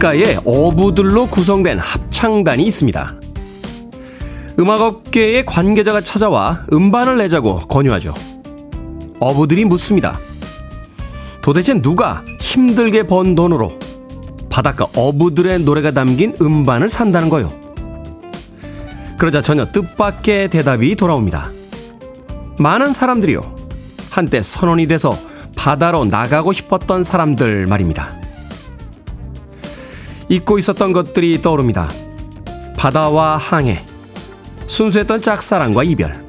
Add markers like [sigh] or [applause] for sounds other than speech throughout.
바닷가에 어부들로 구성된 합창단이 있습니다. 음악업계의 관계자가 찾아와 음반을 내자고 권유하죠. 어부들이 묻습니다. 도대체 누가 힘들게 번 돈으로 바닷가 어부들의 노래가 담긴 음반을 산다는 거요? 그러자 전혀 뜻밖의 대답이 돌아옵니다. 많은 사람들이요. 한때 선원이 돼서 바다로 나가고 싶었던 사람들 말입니다. 잊고 있었던 것들이 떠오릅니다. 바다와 항해, 순수했던 짝사랑과 이별,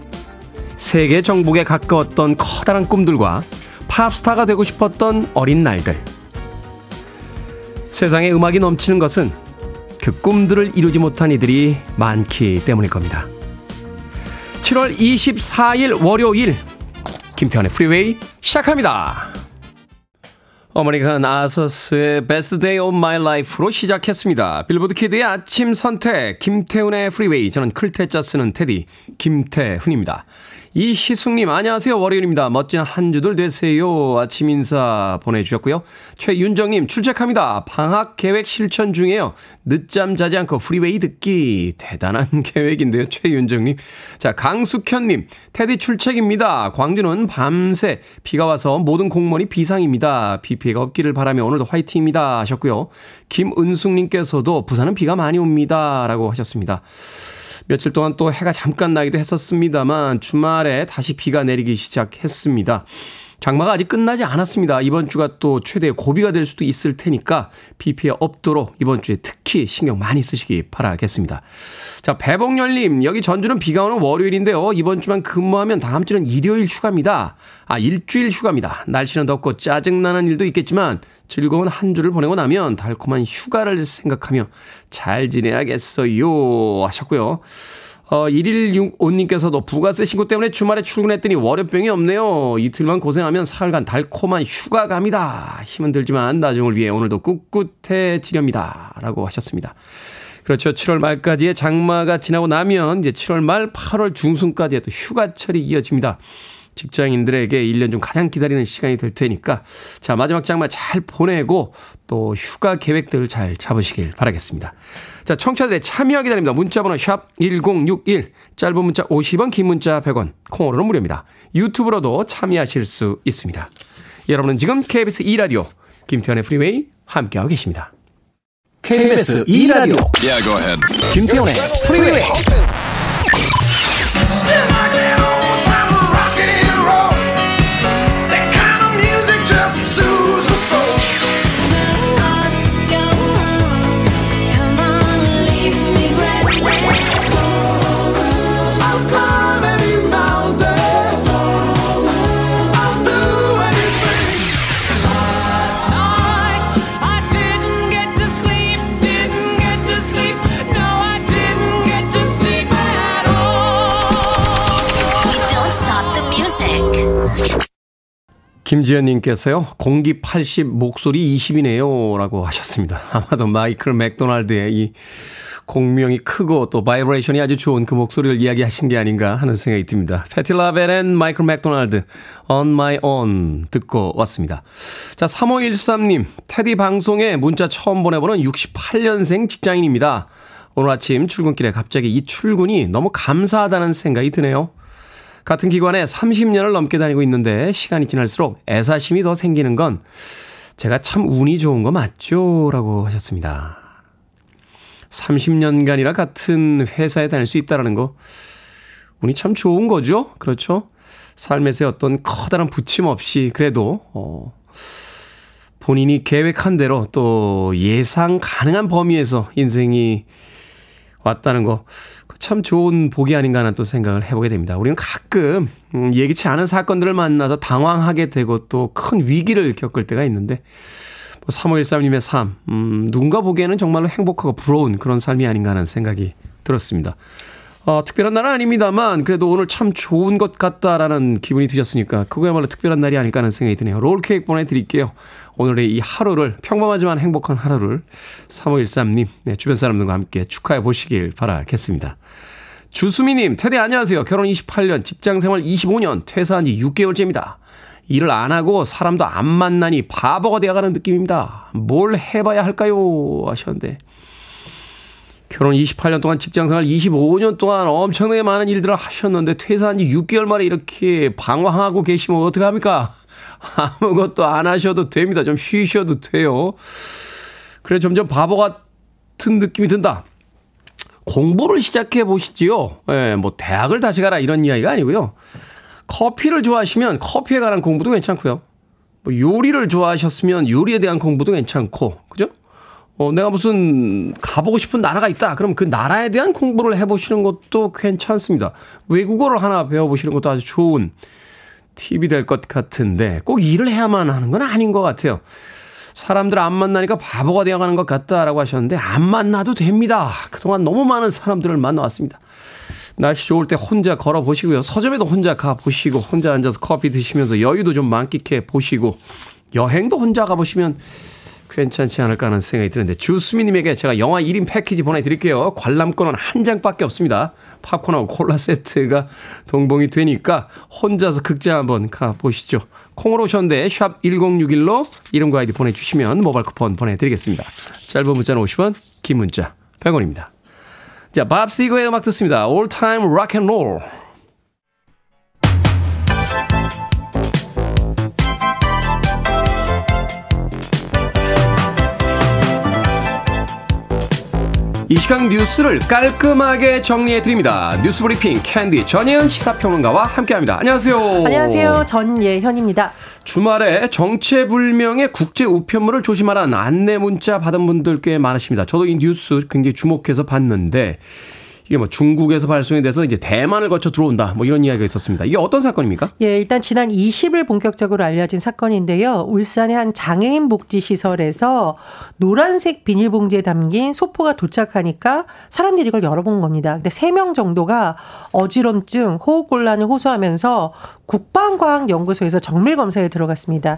세계 정복에 가까웠던 커다란 꿈들과 팝스타가 되고 싶었던 어린 날들. 세상에 음악이 넘치는 것은 그 꿈들을 이루지 못한 이들이 많기 때문일 겁니다. 7월 24일 월요일 김태훈의 프리웨이 시작합니다. 어머니가 아서스의 Best Day of My Life로 시작했습니다. 빌보드 키드의 아침 선택 김태훈의 프리웨이 저는 클 태 자 쓰는 테디 김태훈입니다. 이희숙님, 안녕하세요. 월요일입니다. 멋진 한 주들 되세요. 아침 인사 보내주셨고요. 최윤정님, 출첵합니다. 방학 계획 실천 중에요. 늦잠 자지 않고 프리웨이 듣기. 대단한 [laughs] 계획인데요. 최윤정님. 자, 강숙현님, 테디 출첵입니다. 광주는 밤새 비가 와서 모든 공무원이 비상입니다. 비 피해가 없기를 바라며 오늘도 화이팅입니다. 하셨고요. 김은숙님께서도 부산은 비가 많이 옵니다. 라고 하셨습니다. 며칠 동안 또 해가 잠깐 나기도 했었습니다만 주말에 다시 비가 내리기 시작했습니다. 장마가 아직 끝나지 않았습니다. 이번 주가 또 최대의 고비가 될 수도 있을 테니까 비 피해 없도록 이번 주에 특히 신경 많이 쓰시기 바라겠습니다. 자, 배봉열님, 여기 전주는 비가 오는 월요일인데요. 이번 주만 근무하면 다음 주는 일요일 휴가입니다. 아, 일주일 휴가입니다. 날씨는 덥고 짜증나는 일도 있겠지만 즐거운 한 주를 보내고 나면 달콤한 휴가를 생각하며 잘 지내야겠어요. 하셨고요. 어, 1165님께서도 부가세 신고 때문에 주말에 출근했더니 월요병이 없네요. 이틀만 고생하면 사흘간 달콤한 휴가 갑니다. 힘은 들지만 나중을 위해 오늘도 꿋꿋해지렵니다. 라고 하셨습니다. 그렇죠. 7월 말까지의 장마가 지나고 나면 이제 7월 말 8월 중순까지의 또 휴가철이 이어집니다. 직장인들에게 1년 중 가장 기다리는 시간이 될 테니까 자 마지막 장마 잘 보내고 또 휴가 계획들 잘 잡으시길 바라겠습니다. 자 청취자들의 참여 기다립니다. 문자 번호 샵1061 짧은 문자 50원 긴 문자 100원 콩으로는 무료입니다. 유튜브로도 참여하실 수 있습니다. 여러분은 지금 KBS 2라디오 김태현의 프리웨이 함께하고 계십니다. KBS 2라디오 yeah, 김태현의 프리웨이 김지현님께서요, 공기 80, 목소리 20이네요. 라고 하셨습니다. 아마도 마이클 맥도날드의 이 공명이 크고 또 바이브레이션이 아주 좋은 그 목소리를 이야기하신 게 아닌가 하는 생각이 듭니다. 패티 라벨 and 마이클 맥도날드, On My Own 듣고 왔습니다. 자, 3513님, 테디 방송에 문자 처음 보내보는 68년생 직장인입니다. 오늘 아침 출근길에 갑자기 이 출근이 너무 감사하다는 생각이 드네요. 같은 기관에 30년을 넘게 다니고 있는데 시간이 지날수록 애사심이 더 생기는 건 제가 참 운이 좋은 거 맞죠? 라고 하셨습니다. 30년간이나 같은 회사에 다닐 수 있다라는 거 운이 참 좋은 거죠? 그렇죠? 삶에서의 어떤 커다란 부침 없이 그래도 어 본인이 계획한 대로 또 예상 가능한 범위에서 인생이 왔다는 거 참 좋은 복이 아닌가 하는 또 생각을 해보게 됩니다. 우리는 가끔 음, 예기치 않은 사건들을 만나서 당황하게 되고 또 큰 위기를 겪을 때가 있는데 뭐 3513님의 삶, 음, 누군가 보기에는 정말로 행복하고 부러운 그런 삶이 아닌가 하는 생각이 들었습니다. 어, 특별한 날은 아닙니다만 그래도 오늘 참 좋은 것 같다라는 기분이 드셨으니까 그거야말로 특별한 날이 아닐까 하는 생각이 드네요. 롤케이크 보내드릴게요. 오늘의 이 하루를 평범하지만 행복한 하루를 3513님 네, 주변 사람들과 함께 축하해 보시길 바라겠습니다. 주수미님, 테디 안녕하세요. 결혼 28년, 직장생활 25년, 퇴사한 지 6개월째입니다. 일을 안 하고 사람도 안 만나니 바보가 되어가는 느낌입니다. 뭘 해봐야 할까요? 하셨는데. 결혼 28년 동안 직장생활 25년 동안 엄청나게 많은 일들을 하셨는데 퇴사한 지 6개월 만에 이렇게 방황하고 계시면 어떡합니까? 아무것도 안 하셔도 됩니다. 좀 쉬셔도 돼요. 그래 점점 바보 같은 느낌이 든다. 공부를 시작해 보시지요. 예, 뭐 대학을 다시 가라 이런 이야기가 아니고요. 커피를 좋아하시면 커피에 관한 공부도 괜찮고요. 뭐 요리를 좋아하셨으면 요리에 대한 공부도 괜찮고, 그죠? 어, 내가 무슨 가보고 싶은 나라가 있다. 그럼 그 나라에 대한 공부를 해 보시는 것도 괜찮습니다. 외국어를 하나 배워 보시는 것도 아주 좋은 팁이 될 것 같은데 꼭 일을 해야만 하는 건 아닌 것 같아요. 사람들 안 만나니까 바보가 되어가는 것 같다라고 하셨는데 안 만나도 됩니다. 그동안 너무 많은 사람들을 만나왔습니다. 날씨 좋을 때 혼자 걸어 보시고요. 서점에도 혼자 가 보시고 혼자 앉아서 커피 드시면서 여유도 좀 만끽해 보시고 여행도 혼자 가 보시면 괜찮지 않을까 하는 생각이 드는데 주수미님에게 제가 영화 1인 패키지 보내드릴게요. 관람권은 한 장밖에 없습니다. 팝콘하고 콜라 세트가 동봉이 되니까 혼자서 극장 한번 가보시죠. 콩으로 오셨는데 샵 1061로 이름과 아이디 보내주시면 모바일 쿠폰 보내드리겠습니다. 짧은 문자는 50원 긴 문자 100원입니다. 자, 밥 시거의 음악 듣습니다. All Time Rock and Roll. 이 시간 뉴스를 깔끔하게 정리해 드립니다. 뉴스 브리핑 캔디 전예현 시사평론가와 함께합니다. 안녕하세요. 안녕하세요. 전예현입니다. 주말에 정체불명의 국제 우편물을 조심하라는 안내 문자 받은 분들 꽤 많으십니다. 저도 이 뉴스 굉장히 주목해서 봤는데 이게 뭐 중국에서 발송이 돼서 이제 대만을 거쳐 들어온다. 뭐 이런 이야기가 있었습니다. 이게 어떤 사건입니까? 예, 일단 지난 20일 본격적으로 알려진 사건인데요. 울산의 한 장애인 복지 시설에서 노란색 비닐봉지에 담긴 소포가 도착하니까 사람들이 이걸 열어본 겁니다. 근데 3명 정도가 어지럼증, 호흡곤란을 호소하면서 국방과학연구소에서 정밀 검사에 들어갔습니다.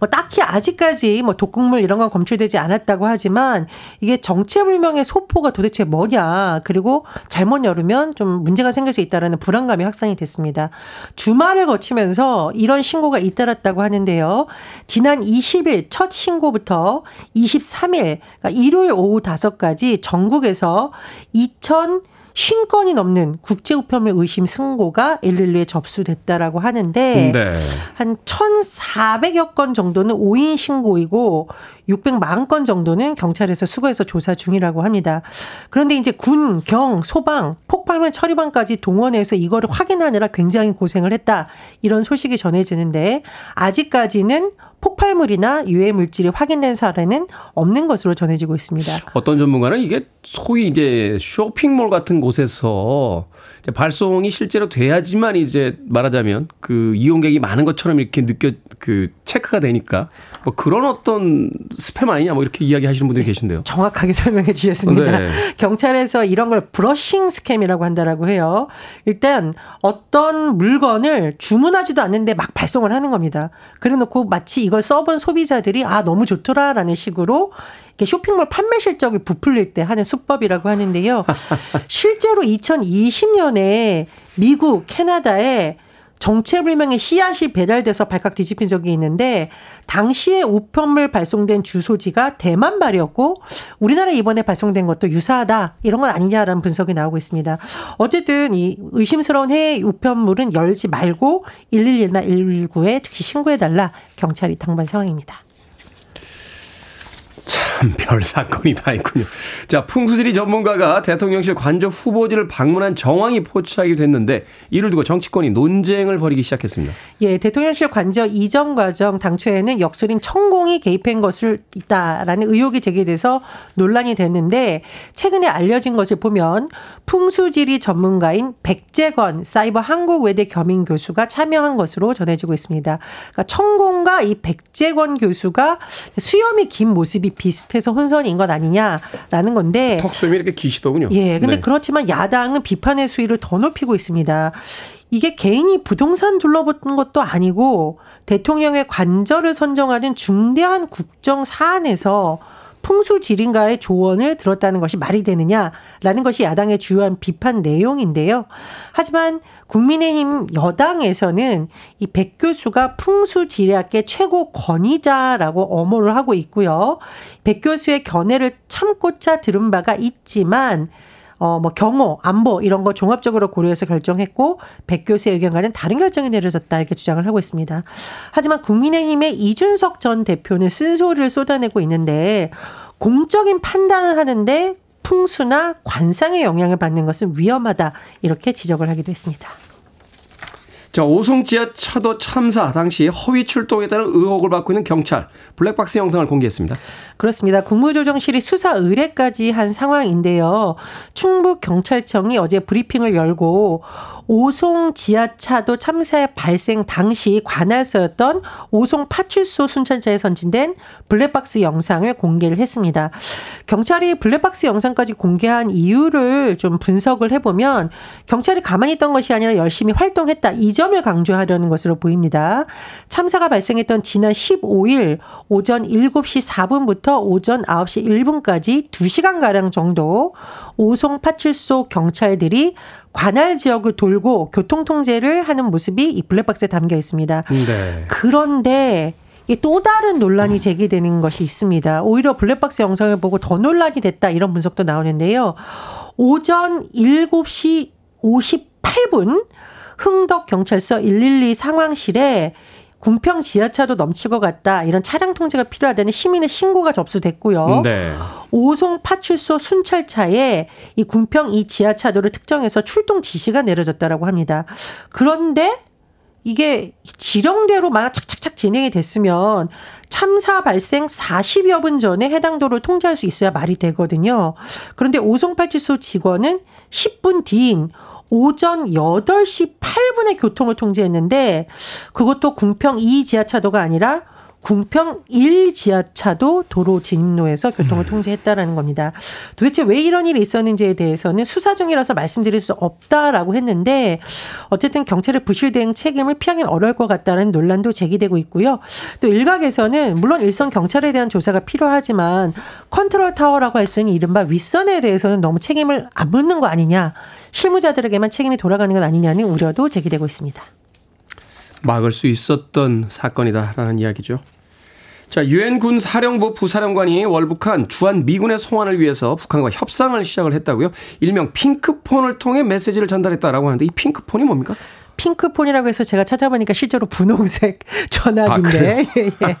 뭐 딱히 아직까지 뭐 독극물 이런 건 검출되지 않았다고 하지만 이게 정체불명의 소포가 도대체 뭐냐 그리고 잘못 열으면 좀 문제가 생길 수 있다라는 불안감이 확산이 됐습니다. 주말을 거치면서 이런 신고가 잇따랐다고 하는데요. 지난 20일 첫 신고부터 23일 그러니까 일요일 오후 5까지 전국에서 2000 50건이 넘는 국제 우편물 의심 승고가 112에 접수됐다라고 하는데 네. 한 1,400여 건 정도는 오인 신고이고 600만 건 정도는 경찰에서 수거해서 조사 중이라고 합니다. 그런데 이제 군, 경, 소방, 폭발물 처리반까지 동원해서 이거를 확인하느라 굉장히 고생을 했다. 이런 소식이 전해지는데 아직까지는 폭발물이나 유해 물질이 확인된 사례는 없는 것으로 전해지고 있습니다. 어떤 전문가는 이게 소위 이제 쇼핑몰 같은 곳에서 발송이 실제로 돼야지만 이제 말하자면 그 이용객이 많은 것처럼 이렇게 느껴 그 체크가 되니까 뭐 그런 어떤 스팸 아니냐 뭐 이렇게 이야기하시는 분들이 계신데요. 정확하게 [laughs] 설명해 주셨습니다. 네. 경찰에서 이런 걸 브러싱 스캠이라고 한다라고 해요. 일단 어떤 물건을 주문하지도 않는데 막 발송을 하는 겁니다. 그래놓고 마치 이걸 써본 소비자들이 아 너무 좋더라라는 식으로 쇼핑몰 판매 실적을 부풀릴 때 하는 수법이라고 하는데요. [laughs] 실제로 2020년에 미국, 캐나다에 정체불명의 씨앗이 배달돼서 발칵 뒤집힌 적이 있는데 당시에 우편물 발송된 주소지가 대만 발이었고 우리나라 이번에 발송된 것도 유사하다 이런 건 아니냐라는 분석이 나오고 있습니다. 어쨌든 이 의심스러운 해외 우편물은 열지 말고 111나 119에 즉시 신고해달라 경찰이 당반 상황입니다. 참 별 사건이 다 있군요. 자, 풍수지리 전문가가 대통령실 관저 후보지를 방문한 정황이 포착이 됐는데 이를 두고 정치권이 논쟁을 벌이기 시작했습니다. 예, 대통령실 관저 이전 과정 당초에는 역술인 천공이 개입한 것을 있다라는 의혹이 제기돼서 논란이 됐는데 최근에 알려진 것을 보면 풍수지리 전문가인 백재건 사이버 한국외대 겸임 교수가 참여한 것으로 전해지고 있습니다. 그러니까 천공과 이 백재건 교수가 수염이 긴 모습이 비슷해서 혼선인 것 아니냐라는 건데 턱수염이 이렇게 기시더군요. 예, 근데 네. 그렇지만 야당은 비판의 수위를 더 높이고 있습니다. 이게 개인이 부동산 둘러붙은 것도 아니고 대통령의 관절을 선정하는 중대한 국정 사안에서 풍수지린가의 조언을 들었다는 것이 말이 되느냐라는 것이 야당의 주요한 비판 내용인데요. 하지만 국민의힘 여당에서는 이 백 교수가 풍수지리학계 최고 권위자라고 엄호를 하고 있고요. 백 교수의 견해를 참고차 들은 바가 있지만 어, 뭐 경호, 안보 이런 거 종합적으로 고려해서 결정했고 백 교수의 의견과는 다른 결정이 내려졌다 이렇게 주장을 하고 있습니다. 하지만 국민의힘의 이준석 전 대표는 쓴소리를 쏟아내고 있는데 공적인 판단을 하는데 풍수나 관상의 영향을 받는 것은 위험하다 이렇게 지적을 하기도 했습니다. 자, 오송 지하차도 참사 당시 허위 출동에 따른 의혹을 받고 있는 경찰 블랙박스 영상을 공개했습니다. 그렇습니다. 국무조정실이 수사 의뢰까지 한 상황인데요. 충북 경찰청이 어제 브리핑을 열고 오송 지하차도 참사의 발생 당시 관할서였던 오송 파출소 순찰차에 선진된 블랙박스 영상을 공개를 했습니다. 경찰이 블랙박스 영상까지 공개한 이유를 좀 분석을 해보면 경찰이 가만히 있던 것이 아니라 열심히 활동했다. 이 점을 강조하려는 것으로 보입니다. 참사가 발생했던 지난 15일 오전 7시 4분부터 오전 9시 1분까지 2시간가량 정도 오송 파출소 경찰들이 관할 지역을 돌고 교통 통제를 하는 모습이 이 블랙박스에 담겨 있습니다. 네. 그런데 또 다른 논란이 제기되는 것이 있습니다. 오히려 블랙박스 영상을 보고 더 논란이 됐다 이런 분석도 나오는데요. 오전 7시 58분 흥덕 경찰서 112 상황실에 궁평 지하차도 넘칠 것 같다. 이런 차량 통제가 필요하다는 시민의 신고가 접수됐고요. 네. 오송 파출소 순찰차에 이 궁평 이 지하차도를 특정해서 출동 지시가 내려졌다라고 합니다. 그런데 이게 지령대로 만약 착착착 진행이 됐으면 참사 발생 40여 분 전에 해당 도를 통제할 수 있어야 말이 되거든요. 그런데 오송파출소 직원은 10분 뒤인 오전 8시 8분에 교통을 통제했는데 그것도 궁평 2 지하차도가 아니라 궁평 1 지하차도 도로 진입로에서 교통을 음. 통제했다라는 겁니다. 도대체 왜 이런 일이 있었는지에 대해서는 수사 중이라서 말씀드릴 수 없다라고 했는데 어쨌든 경찰의 부실 대응 책임을 피하기는 어려울 것 같다는 논란도 제기되고 있고요. 또 일각에서는 물론 일선 경찰에 대한 조사가 필요하지만 컨트롤 타워라고 할 수 있는 이른바 윗선에 대해서는 너무 책임을 안 묻는 거 아니냐. 실무자들에게만 책임이 돌아가는 것 아니냐는 우려도 제기되고 있습니다. 막을 수 있었던 사건이다라는 이야기죠. 자, 유엔 군 사령부 부사령관이 월북한 주한 미군의 송환을 위해서 북한과 협상을 시작을 했다고요. 일명 핑크폰을 통해 메시지를 전달했다라고 하는데 이 핑크폰이 뭡니까? 핑크폰이라고 해서 제가 찾아보니까 실제로 분홍색 [laughs] 전화기인데 아, [laughs] 예, 예.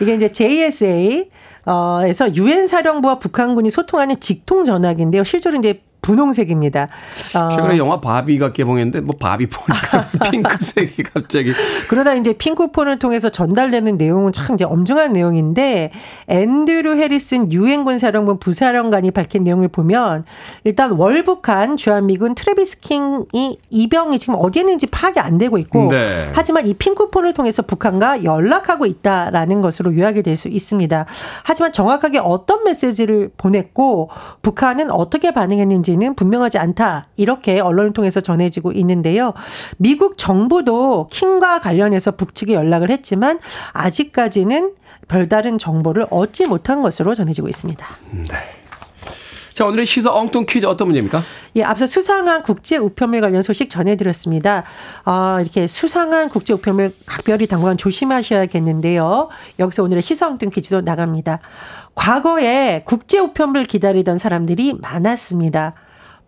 이게 이제 JSA 어에서 유엔 사령부와 북한군이 소통하는 직통 전화기인데요. 실제로 이제 분홍색입니다. 어. 최근에 영화 바비가 개봉했는데 뭐 바비폰이 [laughs] [laughs] 핑크색이 갑자기. 그러나 이제 핑크폰을 통해서 전달되는 내용은 참 이제 엄중한 내용인데 앤드루 해리슨 유엔군 사령부 부사령관이 밝힌 내용을 보면 일단 월북한 주한미군 트래비스 킹이 이병이 지금 어디에 있는지 파악이 안 되고 있고 네. 하지만 이 핑크폰을 통해서 북한과 연락하고 있다라는 것으로 요약이 될 수 있습니다. 하지만 정확하게 어떤 메시지를 보냈고 북한은 어떻게 반응했는지 있는지는 분명하지 않다. 이렇게 언론을 통해서 전해지고 있는데요. 미국 정부도 킹과 관련해서 북측에 연락을 했지만 아직까지는 별다른 정보를 얻지 못한 것으로 전해지고 있습니다. 네. 자, 오늘의 시사 엉뚱 퀴즈 어떤 문제입니까? 예, 앞서 수상한 국제 우편물 관련 소식 전해드렸습니다. 아, 이렇게 수상한 국제 우편물 각별히 당분간 조심하셔야겠는데요. 여기서 오늘의 시사 엉뚱 퀴즈도 나갑니다. 과거에 국제 우편물 기다리던 사람들이 많았습니다.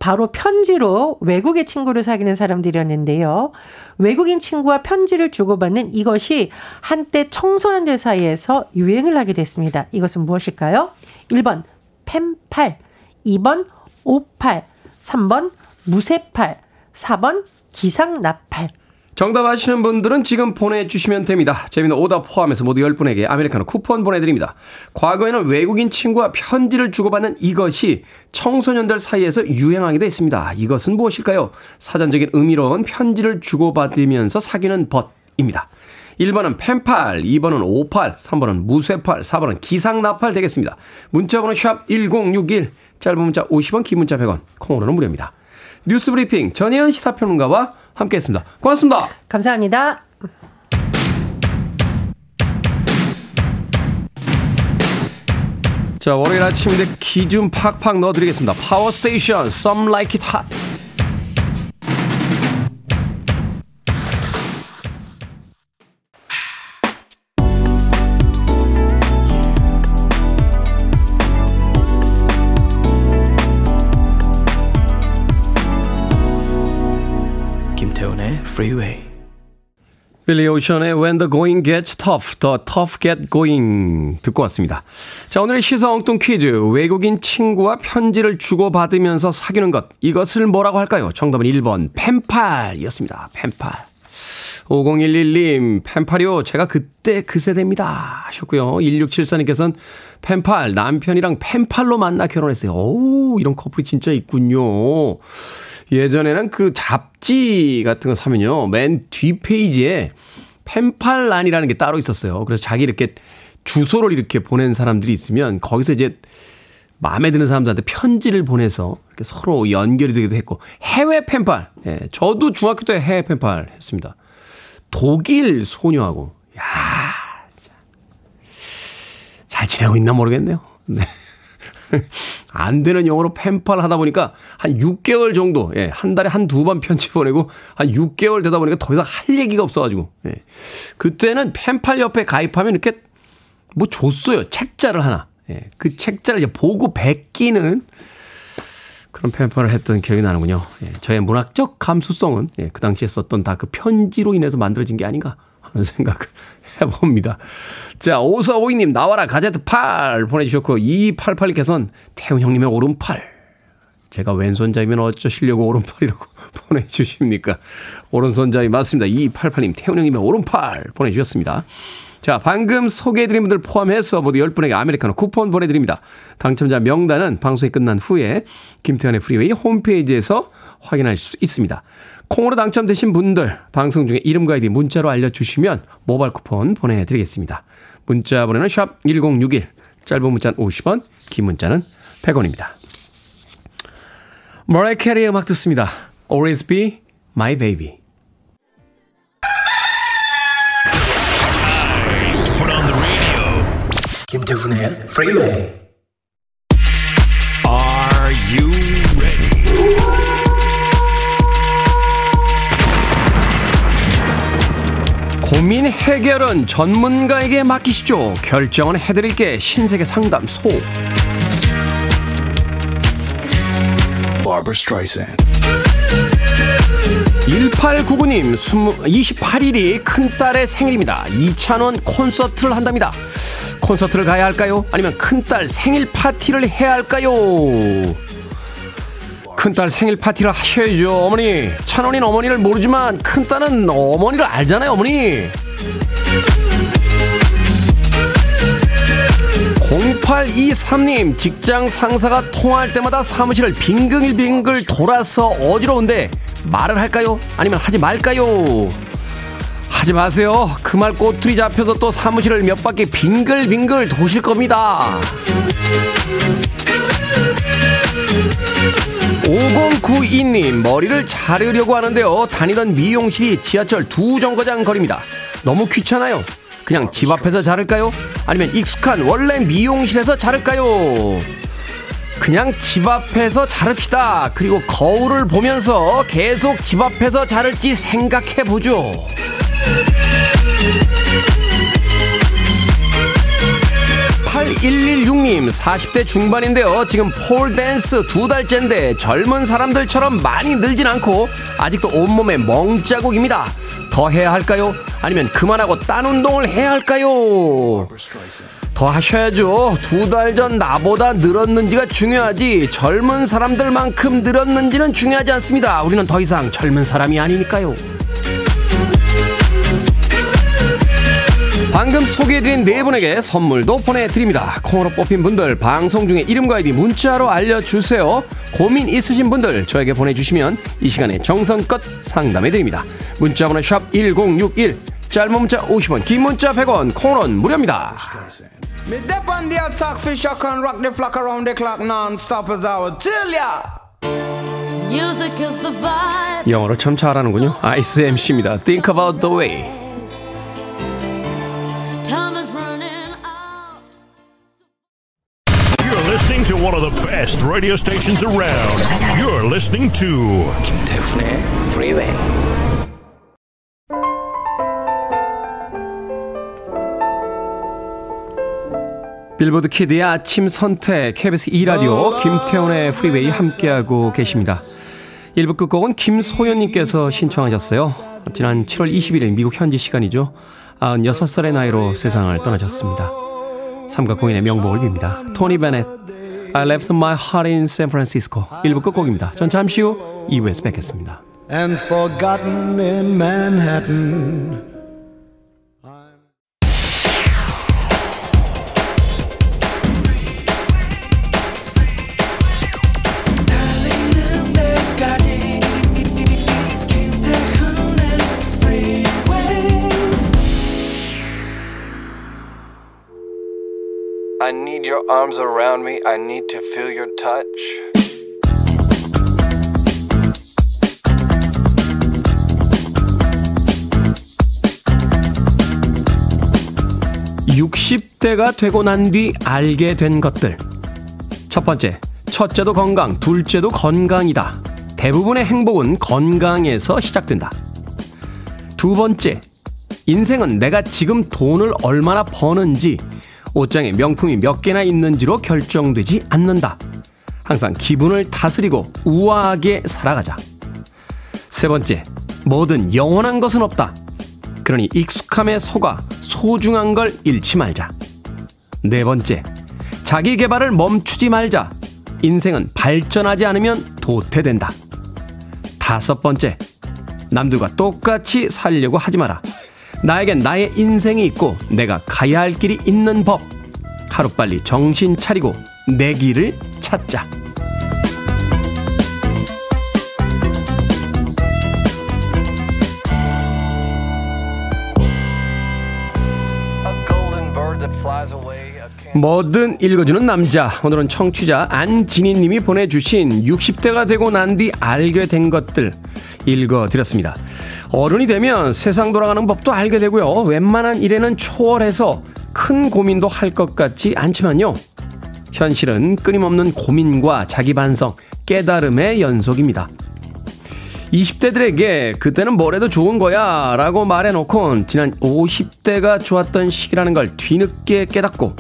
바로 편지로 외국의 친구를 사귀는 사람들이었는데요. 외국인 친구와 편지를 주고받는 이것이 한때 청소년들 사이에서 유행을 하게 됐습니다. 이것은 무엇일까요? 1번 펜팔, 2번 오팔, 3번 무쇠팔, 4번 기상나팔. 정답 아시는 분들은 지금 보내주시면 됩니다. 재미는 오답 포함해서 모두 10분에게 아메리카노 쿠폰 보내드립니다. 과거에는 외국인 친구와 편지를 주고받는 이것이 청소년들 사이에서 유행하기도 했습니다. 이것은 무엇일까요? 사전적인 의미로는 편지를 주고받으면서 사귀는 벗입니다. 1번은 펜팔, 2번은 오팔, 3번은 무쇠팔, 4번은 기상나팔 되겠습니다. 문자번호 샵 1061, 짧은 문자 50원, 긴 문자 100원, 콩으로는 무료입니다. 뉴스 브리핑 전예현 시사평론가와 함께 했습니다. 고맙습니다. 감사합니다. 자, 월요일 아침인데 기운 팍팍 넣어드리겠습니다. 파워 스테이션, Some Like It Hot. Freeway. 빌리 오션의 When the Going Gets Tough, The Tough Get Going 듣고 왔습니다. 자, 오늘의 시사 엉뚱 퀴즈. 외국인 친구와 편지를 주고받으면서 사귀는 것. 이것을 뭐라고 할까요? 정답은 1번 펜팔이었습니다. 펜팔. 5011님, 펜팔이요. 제가 그때 그 세대입니다. 하셨고요. 1674님께서는 펜팔, 남편이랑 펜팔로 만나 결혼했어요. 오, 이런 커플이 진짜 있군요. 예전에는 그 잡지 같은 거 사면요. 맨 뒷페이지에 펜팔란이라는 게 따로 있었어요. 그래서 자기 이렇게 주소를 이렇게 보낸 사람들이 있으면 거기서 이제 마음에 드는 사람들한테 편지를 보내서 이렇게 서로 연결이 되기도 했고 해외 펜팔. 예, 저도 중학교 때 해외 펜팔 했습니다. 독일 소녀하고 야. 잘 지내고 있나 모르겠네요. 네. [laughs] 안 되는 영어로 펜팔 하다 보니까 한 6개월 정도, 예, 한 달에 한 두 번 편지 [laughs] 보내고 한 6개월 되다 보니까 더 이상 할 얘기가 없어가지고, 예. 그때는 펜팔 옆에 가입하면 이렇게 뭐 줬어요. 책자를 하나. 예. 그 책자를 이제 보고 베끼는 그런 펜팔을 했던 기억이 나는군요. 예. 저의 문학적 감수성은 예, 그 당시에 썼던 다 그 편지로 인해서 만들어진 게 아닌가 하는 생각을 [laughs] 해봅니다. 자, 5452님, 나와라, 가제트 팔 보내주셨고, 2288님께서는 태훈 형님의 오른팔. 제가 왼손잡이면 어쩌시려고 오른팔이라고 [laughs] 보내주십니까? 오른손잡이 맞습니다. 2288님, 태훈 형님의 오른팔 보내주셨습니다. 자, 방금 소개해드린 분들 포함해서 모두 10분에게 아메리카노 쿠폰 보내드립니다. 당첨자 명단은 방송이 끝난 후에 김태훈의 프리웨이 홈페이지에서 확인할 수 있습니다. 콩으로 당첨되신 분들 방송 중에 이름과 아이디 문자로 알려주시면 모바일 쿠폰 보내드리겠습니다. 문자 번호는 샵 1061, 짧은 문자는 50원, 긴 문자는 100원입니다. 머라이 캐리의 음악 듣습니다. Always be my baby. 김태훈의 Freeway. Are you 고민 해결은 전문가에게 맡기시죠. 결정은 해드릴게 신세계 상담소. Barbara Streisand. 1899님 28일이 큰딸의 생일입니다. 이찬원 콘서트를 한답니다. 콘서트를 가야 할까요? 아니면 큰딸 생일 파티를 해야 할까요? 큰딸 생일 파티를 하셔야죠, 어머니. 찬원이는 어머니를 모르지만 큰딸은 어머니를 알잖아요, 어머니. 0823님, 직장 상사가 통화할 때마다 사무실을 빙글빙글 돌아서 어지러운데 말을 할까요? 아니면 하지 말까요? 하지 마세요. 그 말 꼬투리 잡혀서 또 사무실을 몇 바퀴 빙글빙글 도실 겁니다. 5092님, 머리를 자르려고 하는데요. 다니던 미용실이 지하철 두 정거장 거리입니다. 너무 귀찮아요. 그냥 집 앞에서 자를까요? 아니면 익숙한 원래 미용실에서 자를까요? 그냥 집 앞에서 자릅시다. 그리고 거울을 보면서 계속 집 앞에서 자를지 생각해 보죠. 8116님 40대 중반인데요. 지금 폴댄스 두 달째인데 젊은 사람들처럼 많이 늘진 않고 아직도 온몸에 멍자국입니다. 더 해야 할까요? 아니면 그만하고 딴 운동을 해야 할까요? 더 하셔야죠. 두 달 전 나보다 늘었는지가 중요하지 젊은 사람들만큼 늘었는지는 중요하지 않습니다. 우리는 더 이상 젊은 사람이 아니니까요 방금 소개해드린 네 분에게 선물도 보내드립니다. 콩으로 뽑힌 분들 방송 중에 이름과 아이디 문자로 알려주세요. 고민 있으신 분들 저에게 보내주시면 이 시간에 정성껏 상담해드립니다. 문자번호 샵 1061, 짧은 문자 50원, 긴 문자 100원, 콩으로는 무료입니다. 영어를 참 잘하는군요. 아이스 MC입니다. Think about the way. Best radio stations around. You're listening to 김태훈의 Freeway. 빌보드 키드의 아침 선택 KBS 2라디오 김태훈의 프리웨이 함께하고 계십니다. 1부 끝곡은 김소연님께서 신청하셨어요. 지난 7월 21일 미국 현지 시간이죠. 96살의 나이로 세상을 떠나셨습니다. 삼가 공인의 명복을 빕니다. 토니 베넷 I left my heart in San Francisco 1부 끝곡입니다. 전 잠시 후 2부에서 뵙겠습니다. And forgotten in Manhattan. I need your arms around me. I need to feel your touch. 60대가 되고 난 뒤 알게 된 것들. 첫 번째, 첫째도 건강, 둘째도 건강이다. 대부분의 행복은 건강에서 시작된다. 두 번째, 인생은 내가 지금 돈을 얼마나 버는지, 옷장에 명품이 몇 개나 있는지로 결정되지 않는다. 항상 기분을 다스리고 우아하게 살아가자. 세 번째, 뭐든 영원한 것은 없다. 그러니 익숙함에 속아 소중한 걸 잃지 말자. 네 번째, 자기 개발을 멈추지 말자. 인생은 발전하지 않으면 도태된다. 다섯 번째, 남들과 똑같이 살려고 하지 마라. 나에겐 나의 인생이 있고 내가 가야 할 길이 있는 법. 하루빨리 정신 차리고 내 길을 찾자. 뭐든 읽어주는 남자. 오늘은 청취자 안진희님이 보내주신 60대가 되고 난 뒤 알게 된 것들 읽어드렸습니다. 어른이 되면 세상 돌아가는 법도 알게 되고요. 웬만한 일에는 초월해서 큰 고민도 할 것 같지 않지만요. 현실은 끊임없는 고민과 자기 반성, 깨달음의 연속입니다. 20대들에게 그때는 뭐래도 좋은 거야 라고 말해놓고 지난 50대가 좋았던 시기라는 걸 뒤늦게 깨닫고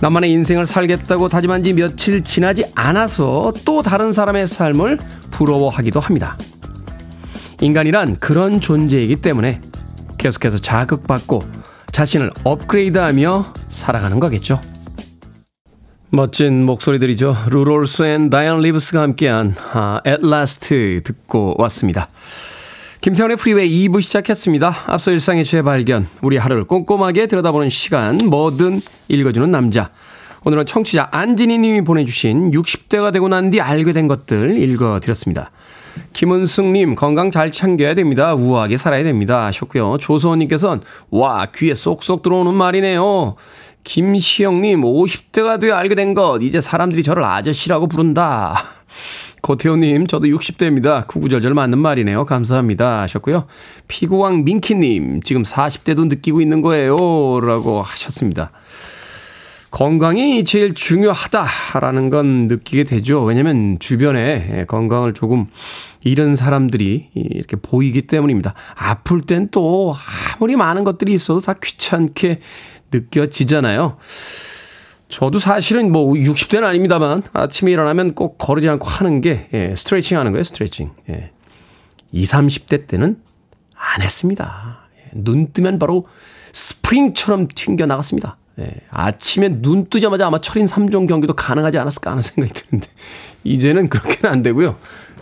나만의 인생을 살겠다고 다짐한 지 며칠 지나지 않아서 또 다른 사람의 삶을 부러워하기도 합니다. 인간이란 그런 존재이기 때문에 계속해서 자극받고 자신을 업그레이드하며 살아가는 거겠죠. 멋진 목소리들이죠. 루 롤스 and 다이앤 리브스가 함께한 아, At Last 듣고 왔습니다. 김태훈의 프리웨이 2부 시작했습니다. 앞서 일상의 재발견, 우리 하루를 꼼꼼하게 들여다보는 시간, 뭐든 읽어주는 남자. 오늘은 청취자 안진희 님이 보내주신 60대가 되고 난 뒤 알게 된 것들 읽어드렸습니다. 김은승님, 건강 잘 챙겨야 됩니다. 우아하게 살아야 됩니다. 하셨고요. 조소원님께서는, 와, 귀에 쏙쏙 들어오는 말이네요. 김시영님, 50대가 되어 알게 된 것, 이제 사람들이 저를 아저씨라고 부른다. [laughs] 고태호님, 저도 60대입니다. 구구절절 맞는 말이네요. 감사합니다. 하셨고요. 피구왕 민키님, 지금 40대도 느끼고 있는 거예요. 라고 하셨습니다. 건강이 제일 중요하다라는 건 느끼게 되죠. 왜냐면 주변에 건강을 조금 잃은 사람들이 이렇게 보이기 때문입니다. 아플 땐 또 아무리 많은 것들이 있어도 다 귀찮게 느껴지잖아요. 저도 사실은 뭐 60대는 아닙니다만 아침에 일어나면 꼭 거르지 않고 하는 게 예, 스트레칭 하는 거예요, 스트레칭. 예. 20, 30대 때는 안 했습니다. 예, 눈 뜨면 바로 스프링처럼 튕겨 나갔습니다. 예, 아침에 눈 뜨자마자 아마 철인 3종 경기도 가능하지 않았을까 하는 [laughs] 생각이 드는데 이제는 그렇게는 안 되고요.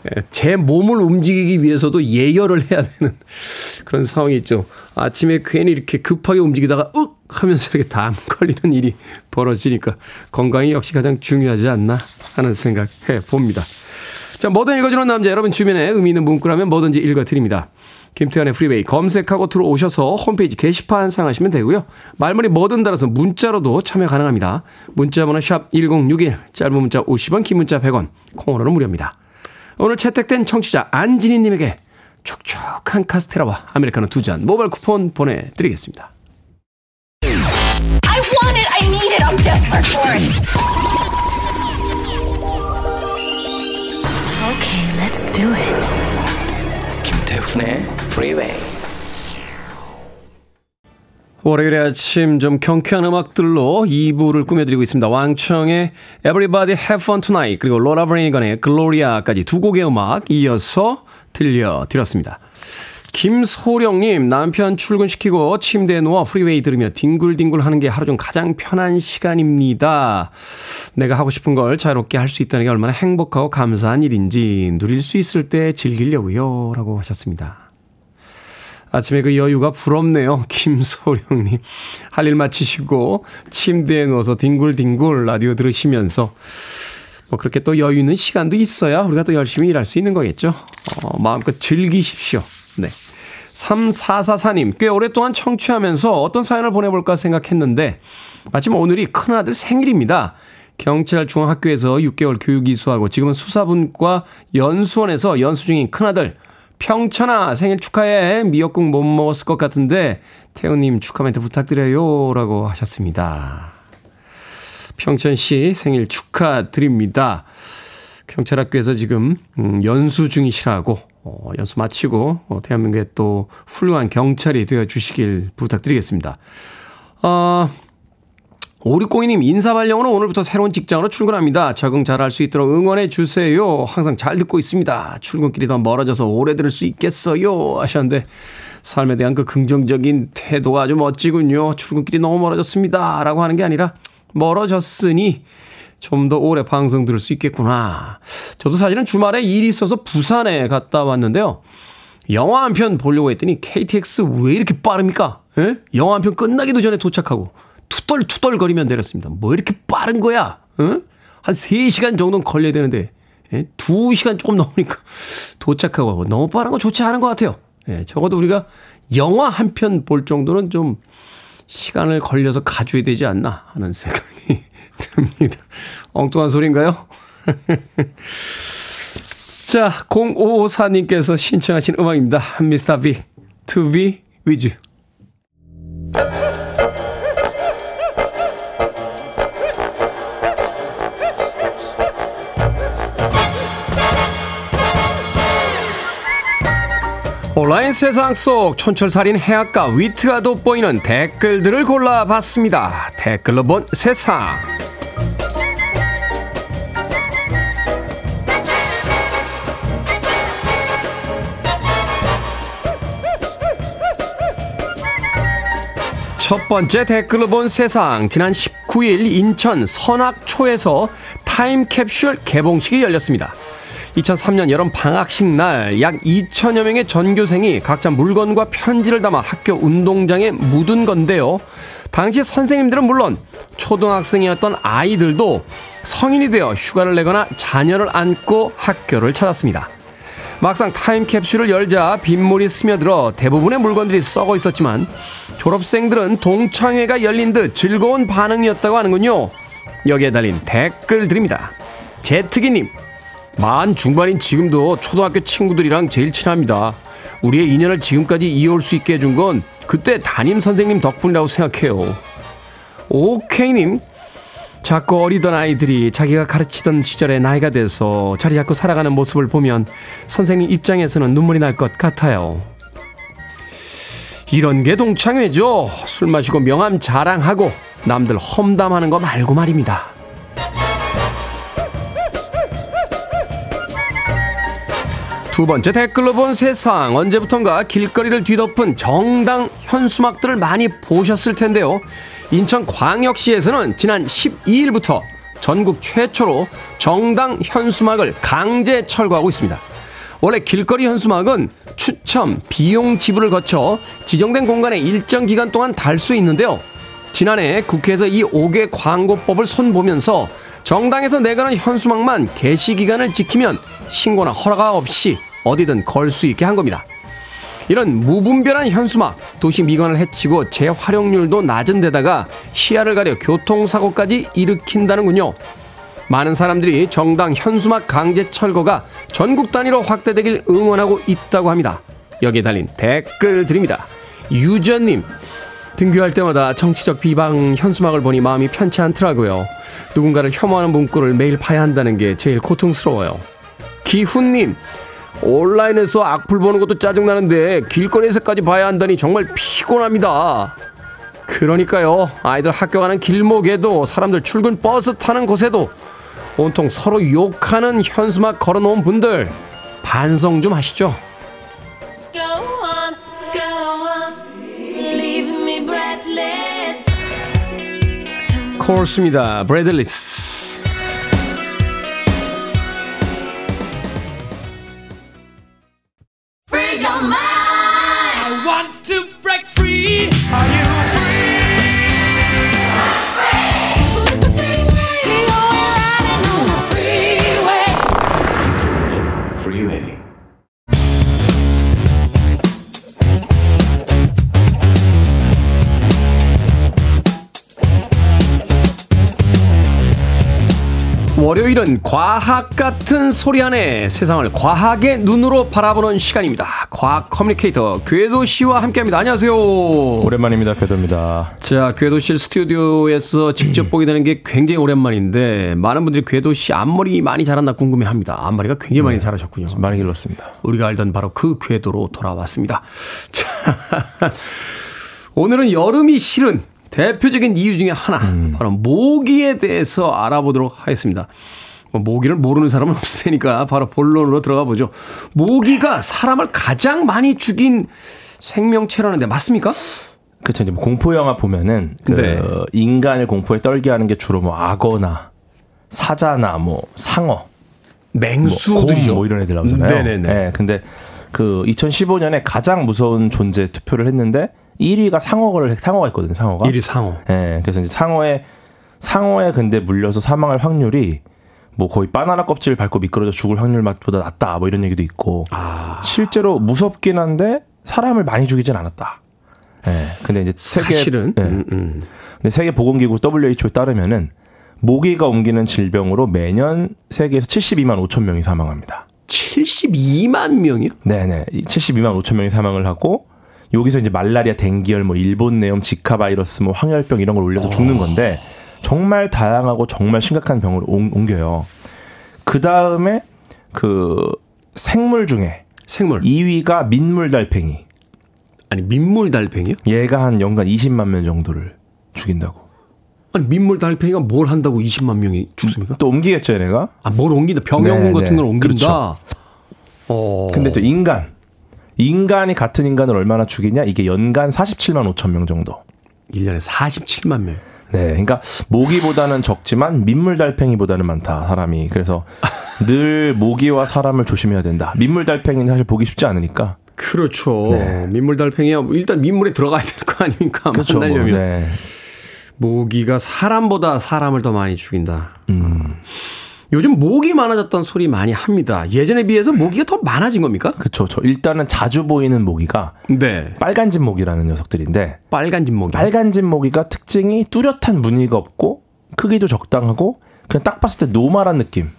예, 제 몸을 움직이기 위해서도 예열을 해야 되는 그런 상황이 있죠. 아침에 괜히 이렇게 급하게 움직이다가 윽 하면서 이렇게 담 [laughs] 걸리는 일이 벌어지니까 건강이 역시 가장 중요하지 않나 하는 생각 해 봅니다. 자, 뭐든 읽어주는 남자 여러분 주변에 의미 있는 문구라면 뭐든지 읽어드립니다. 김태훈의 프리웨이 검색하고 들어오셔서 홈페이지 게시판 사용하시면 되고요. 말머리 뭐든 달아서 문자로도 참여 가능합니다. 문자 번호 샵 1061, 짧은 문자 50원, 긴 문자 100원, 콩으로는 무료입니다. 오늘 채택된 청취자 안진희 님에게 촉촉한 카스테라와 아메리카노 두 잔 모바일 쿠폰 보내드리겠습니다. Okay, let's do it. 김태훈의 Freeway. 월요일에 아침 좀 경쾌한 음악들로 2부를 꾸며드리고 있습니다. 왕청의 Everybody Have Fun Tonight 그리고 로라 브레니건의 Gloria까지 두 곡의 음악 이어서 들려드렸습니다. 김소령님 남편 출근시키고 침대에 누워 프리웨이 들으며 뒹굴뒹굴 하는 게 하루 중 가장 편한 시간입니다. 내가 하고 싶은 걸 자유롭게 할 수 있다는 게 얼마나 행복하고 감사한 일인지 누릴 수 있을 때 즐기려고요 라고 하셨습니다. 아침에 그 여유가 부럽네요. [laughs] 김소령님. 할 일 마치시고 침대에 누워서 뒹굴뒹굴 라디오 들으시면서 뭐 그렇게 또 여유 있는 시간도 있어야 우리가 또 열심히 일할 수 있는 거겠죠. 어, 마음껏 즐기십시오. 네. 3444님, 꽤 오랫동안 청취하면서 어떤 사연을 보내볼까 생각했는데, 마침 오늘이 큰아들 생일입니다. 경찰 중학교에서 6개월 교육 이수하고 지금은 수사분과 연수원에서 연수 중인 큰아들, 평천아 생일 축하해. 미역국 못 먹었을 것 같은데, 태우님 축하 멘트 부탁드려요. 라고 하셨습니다. 평천 씨 생일 축하드립니다. 경찰학교에서 지금 음, 연수 중이시라고 어, 연수 마치고 어, 대한민국의 또 훌륭한 경찰이 되어 주시길 부탁드리겠습니다. 어, 5602님 인사발령으로 오늘부터 새로운 직장으로 출근합니다. 적응 잘할 수 있도록 응원해 주세요. 항상 잘 듣고 있습니다. 출근길이 더 멀어져서 오래 들을 수 있겠어요. 하셨는데 삶에 대한 그 긍정적인 태도가 아주 멋지군요. 출근길이 너무 멀어졌습니다. 라고 하는 게 아니라 멀어졌으니 좀 더 오래 방송 들을 수 있겠구나. 저도 사실은 주말에 일이 있어서 부산에 갔다 왔는데요. 영화 한 편 보려고 했더니 KTX 왜 이렇게 빠릅니까? 예? 영화 한 편 끝나기도 전에 도착하고 투덜투덜거리면 내렸습니다. 뭐 이렇게 빠른 거야? 응? 한 3시간 정도는 걸려야 되는데 예? 2시간 조금 넘으니까 도착하고 너무 빠른 거 좋지 않은 것 같아요. 예, 적어도 우리가 영화 한 편 볼 정도는 좀 시간을 걸려서 가줘야 되지 않나 하는 생각이 듭니다. 엉뚱한 소리인가요? [laughs] 자, 0554님께서 신청하신 음악입니다. 미스터 빅, To Be With You. 온라인 세상 속 촌철살인 해악과 위트가 돋보이는 댓글들을 골라봤습니다. 댓글로 본 세상. 첫 번째 댓글로 본 세상. 지난 19일 인천 선악초에서 타임캡슐 개봉식이 열렸습니다. 2003년 여름 방학식 날 약 2천여 명의 전교생이 각자 물건과 편지를 담아 학교 운동장에 묻은 건데요. 당시 선생님들은 물론 초등학생이었던 아이들도 성인이 되어 휴가를 내거나 자녀를 안고 학교를 찾았습니다. 막상 타임캡슐을 열자 빗물이 스며들어 대부분의 물건들이 썩어 있었지만 졸업생들은 동창회가 열린 듯 즐거운 반응이었다고 하는군요. 여기에 달린 댓글들입니다. 제트기님, 만 중반인 지금도 초등학교 친구들이랑 제일 친합니다. 우리의 인연을 지금까지 이어올 수 있게 해준 건 그때 담임 선생님 덕분이라고 생각해요. 오케이님, 자꾸 어리던 아이들이 자기가 가르치던 시절의 나이가 돼서 자리 잡고 살아가는 모습을 보면 선생님 입장에서는 눈물이 날 것 같아요. 이런 게 동창회죠. 술 마시고 명함 자랑하고 남들 험담하는 거 말고 말입니다. 두 번째 댓글로 본 세상 언제부턴가 길거리를 뒤덮은 정당 현수막들을 많이 보셨을 텐데요. 인천 광역시에서는 지난 12일부터 전국 최초로 정당 현수막을 강제 철거하고 있습니다. 원래 길거리 현수막은 추첨, 비용 지불을 거쳐 지정된 공간에 일정 기간 동안 달 수 있는데요. 지난해 국회에서 이 5개 광고법을 손보면서 정당에서 내가는 현수막만 게시 기간을 지키면 신고나 허락 없이 어디든 걸 수 있게 한 겁니다. 이런 무분별한 현수막, 도시 미관을 해치고 재활용률도 낮은 데다가 시야를 가려 교통사고까지 일으킨다는군요. 많은 사람들이 정당 현수막 강제 철거가 전국 단위로 확대되길 응원하고 있다고 합니다. 여기에 달린 댓글 드립니다. 유전님, 등교할 때마다 정치적 비방 현수막을 보니 마음이 편치 않더라고요. 누군가를 혐오하는 문구를 매일 봐야 한다는 게 제일 고통스러워요. 기훈님, 온라인에서 악플 보는 것도 짜증나는데 길거리에서까지 봐야 한다니 정말 피곤합니다. 그러니까요, 아이들 학교 가는 길목에도 사람들 출근 버스 타는 곳에도 온통 서로 욕하는 현수막 걸어놓은 분들 반성 좀 하시죠. Go on, go on, leave me breathless. Corrs입니다. Breathless. 월요일은 과학 같은 소리 안에 세상을 과학의 눈으로 바라보는 시간입니다. 과학 커뮤니케이터 궤도 씨와 함께합니다. 안녕하세요. 오랜만입니다. 궤도입니다. 자, 궤도 씨 스튜디오에서 직접 보게 되는 게 굉장히 오랜만인데 많은 분들이 궤도 씨 앞머리 많이 자랐나 궁금해합니다. 앞머리가 굉장히 많이 자라셨군요. 많이 길렀습니다. 우리가 알던 바로 그 궤도로 돌아왔습니다. 자, [laughs] 오늘은 여름이 싫은 대표적인 이유 중에 하나, 바로 모기에 대해서 알아보도록 하겠습니다. 뭐 모기를 모르는 사람은 [laughs] 없을 테니까 바로 본론으로 들어가 보죠. 모기가 사람을 가장 많이 죽인 생명체라는데 맞습니까? 이제 뭐 공포 영화 보면은 그 네. 인간을 공포에 떨게 하는 게 주로 뭐 악어나 사자나 뭐 상어, 뭐 맹수들이죠. 곰뭐 이런 애들 나오잖아요. 네네네. 예, 근데 그 2015년에 가장 무서운 존재 투표를 했는데 1위가 상어를 상어가 있거든요. 상어가. 1위 상어. 예, 그래서 이제 상어에 상어에 근데 물려서 사망할 확률이 뭐 거의 바나나 껍질 밟고 미끄러져 죽을 확률보다 낮다 뭐 이런 얘기도 있고 아. 실제로 무섭긴 한데 사람을 많이 죽이진 않았다. 예, 근데 이제 세계 사실은 예, 음, 음. 근데 세계 보건기구 WHO에 따르면은 모기가 옮기는 질병으로 매년 세계에서 72만 5천 명이 사망합니다. 72만 명이요? 네네. 72만 5천 명이 사망을 하고 여기서 이제 말라리아, 댕기열, 뭐 일본 내염, 지카 바이러스, 뭐 황열병 이런 걸 올려서 죽는 건데 정말 다양하고 정말 심각한 병으로 옮- 옮겨요. 그 다음에 그 생물 중에 생물. 2위가 민물 달팽이. 아니 민물 달팽이요? 얘가 한 연간 20만 명 정도를 죽인다고. 아니 민물 달팽이가 뭘 한다고 20만 명이 죽습니까? 또 옮기겠죠, 얘네가. 아 뭘 옮긴다 병영 네, 같은 네. 걸 옮긴다. 그렇죠. 어. 근데 또 인간. 인간이 같은 인간을 얼마나 죽이냐? 이게 연간 47만 5천 명 정도. 1년에 47만 명. 네, 그러니까 모기보다는 적지만 민물 달팽이보다는 많다 사람이. 그래서 늘 모기와 사람을 조심해야 된다. 민물 달팽이는 사실 보기 쉽지 않으니까. 그렇죠. 네. 민물 달팽이야 일단 민물에 들어가야 될 거 아닙니까? 그렇죠. 뭐, 만나려면 네. 모기가 사람보다 사람을 더 많이 죽인다. 음. 요즘 모기 많아졌다는 소리 많이 합니다. 예전에 비해서 모기가 더 많아진 겁니까? 그렇죠. 저 일단은 자주 보이는 모기가 네. 빨간 집 모기라는 녀석들인데 빨간 집 모기. 빨간 집 모기가 특징이 뚜렷한 무늬가 없고 크기도 적당하고 그냥 딱 봤을 때 노말한 느낌.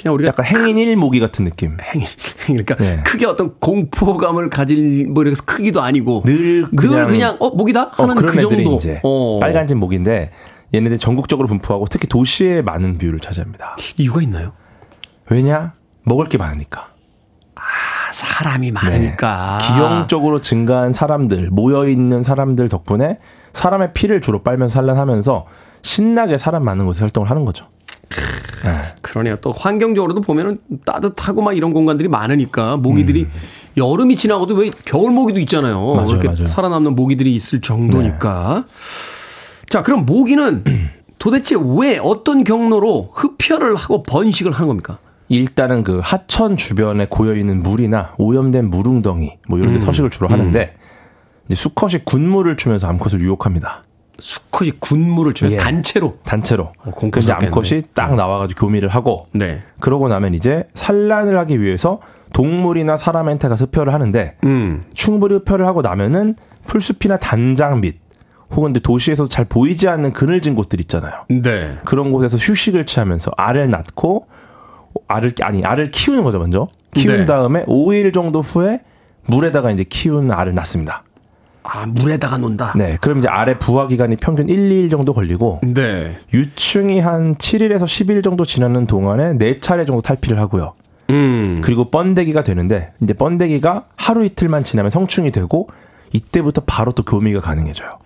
그냥 우리가 약간 행인 일 모기 같은 느낌. 행위. 그러니까 네. 크게 어떤 공포감을 가질 뭐 이렇게 크기도 아니고 늘늘 그냥, 그냥 어 모기다 어, 하는 그런 그 정도. 이제 어. 빨간집 모기인데 얘네들 전국적으로 분포하고 특히 도시에 많은 비율을 차지합니다. 이유가 있나요? 왜냐? 먹을 게 많으니까. 아, 사람이 많으니까. 네. 기형적으로 증가한 사람들, 모여있는 사람들 덕분에 사람의 피를 주로 빨면서 산란하면서 신나게 사람 많은 곳에 활동을 하는 거죠. 그러네요. 또 환경적으로도 보면은 따뜻하고 막 이런 공간들이 많으니까 모기들이 여름이 지나고도 왜 겨울 모기도 있잖아요. 음. 맞아요, 이렇게 맞아요. 네. 살아남는 모기들이 있을 정도니까. 자, 그럼 모기는 [clears throat] 도대체 왜 어떤 경로로 흡혈을 하고 번식을 하는 겁니까? 일단은 그 하천 주변에 고여 있는 물이나 오염된 물웅덩이 뭐 이런 데 음. 서식을 주로 하는데 이제 수컷이 군물을 추면서 암컷을 유혹합니다. 수컷이 군물을 줘요. 예. 단체로. 단체로. 어, 그래서. 암컷이 딱 나와가지고 교미를 하고 네. 그러고 나면 이제 산란을 하기 위해서 동물이나 사람한테 가서 흡혈을 하는데 음. 충분히 흡혈을 하고 나면은 풀숲이나 단장 밑 혹은 도시에서 잘 보이지 않는 그늘진 곳들 있잖아요. 네. 그런 곳에서 휴식을 취하면서 알을 낳고 알을 아니 알을 키우는 거죠 먼저 키운 네. 다음에 5일 정도 후에 물에다가 이제 키운 알을 낳습니다. 아, 물에다가 논다. 네, 그럼 이제 알의 부화 기간이 평균 1, 2일 정도 걸리고 네. 유충이 한 7일에서 10일 정도 지나는 동안에 4차례 정도 탈피를 하고요. 음. 그리고 번데기가 되는데 이제 번데기가 하루 이틀만 지나면 성충이 되고 이때부터 바로 또 교미가 가능해져요.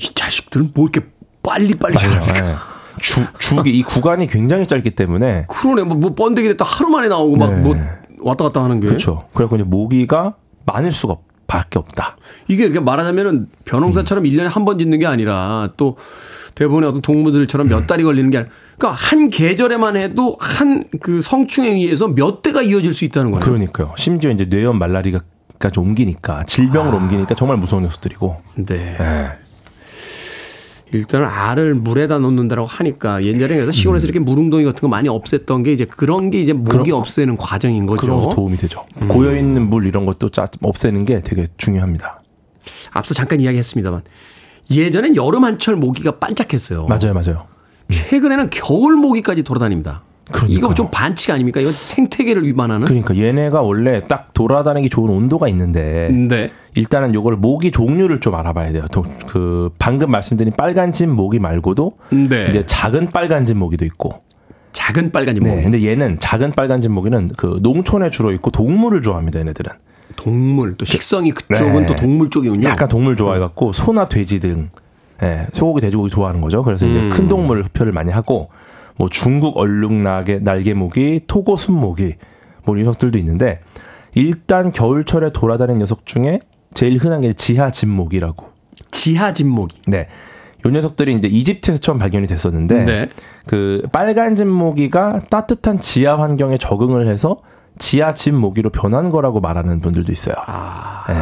이 자식들은 뭐 이렇게 빨리빨리? 네. 주, 주기 이 구간이 굉장히 짧기 때문에 그러네. 뭐, 뭐 번데기 됐다 하루 만에 나오고 막 네. 뭐 왔다 갔다 하는 게. 그렇죠. 그래서 이제 모기가 많을 수가 없- 밖에 없다. 이게 이렇게 말하자면은 변홍사처럼 일 1년에 한 번 짓는 게 아니라 또 대부분의 어떤 동물들처럼 몇 달이 걸리는 게 아니라 그러니까 한 계절에만 해도 한 그 성충에 의해서 몇 대가 이어질 수 있다는 거예요. 그러니까요. 심지어 이제 뇌염 말라리가까지 옮기니까 질병으로 옮기니까 정말 무서운 녀석들이고. 네. 예. 일단은 알을 물에다 놓는다라고 하니까 옛날에 그래서 시골에서 이렇게 물웅덩이 같은 거 많이 없앴던 게 이제 그런 게 이제 모기 음. 그런- 없애는 과정인 거죠. 그런 도움이 되죠. 음. 고여 있는 물 이런 것도 짜, 없애는 게 되게 중요합니다. 앞서 잠깐 이야기했습니다만 예전엔 여름 한철 모기가 반짝했어요. 맞아요, 맞아요. 최근에는 겨울 모기까지 돌아다닙니다. 그러니까요. 이거 좀 반칙 아닙니까? 이건 생태계를 위반하는. 그러니까 얘네가 원래 딱 돌아다니기 좋은 온도가 있는데 네. 일단은 요걸 모기 종류를 좀 알아봐야 돼요. 도- 그 방금 말씀드린 빨간집 모기 말고도 네. 이제 작은 빨간집 모기도 있고. 작은 빨간이 네. 모기. 근데 얘는 작은 빨간집 모기는 그 농촌에 주로 있고 동물을 좋아합니다. 얘네들은. 동물 또 식성이 그쪽은 네. 또 동물 쪽이군요. 약간 동물 좋아해갖고 소나 돼지 등 예, 소고기, 돼지고기 좋아하는 거죠. 그래서 이제 음. 큰 동물 흡혈을 많이 하고 뭐 중국 얼룩나게 날개모기, 토고 순모기 뭐 이런 녀석들도 있는데 일단 겨울철에 돌아다니는 녀석 중에 제일 흔한 게 지하 진모기라고. 지하 진모기. 네. 요 녀석들이 이제 이집트에서 처음 발견이 됐었는데 네. 그 빨간 진모기가 따뜻한 지하 환경에 적응을 해서 지하 진모기로 변한 거라고 말하는 분들도 있어요. 아. 예.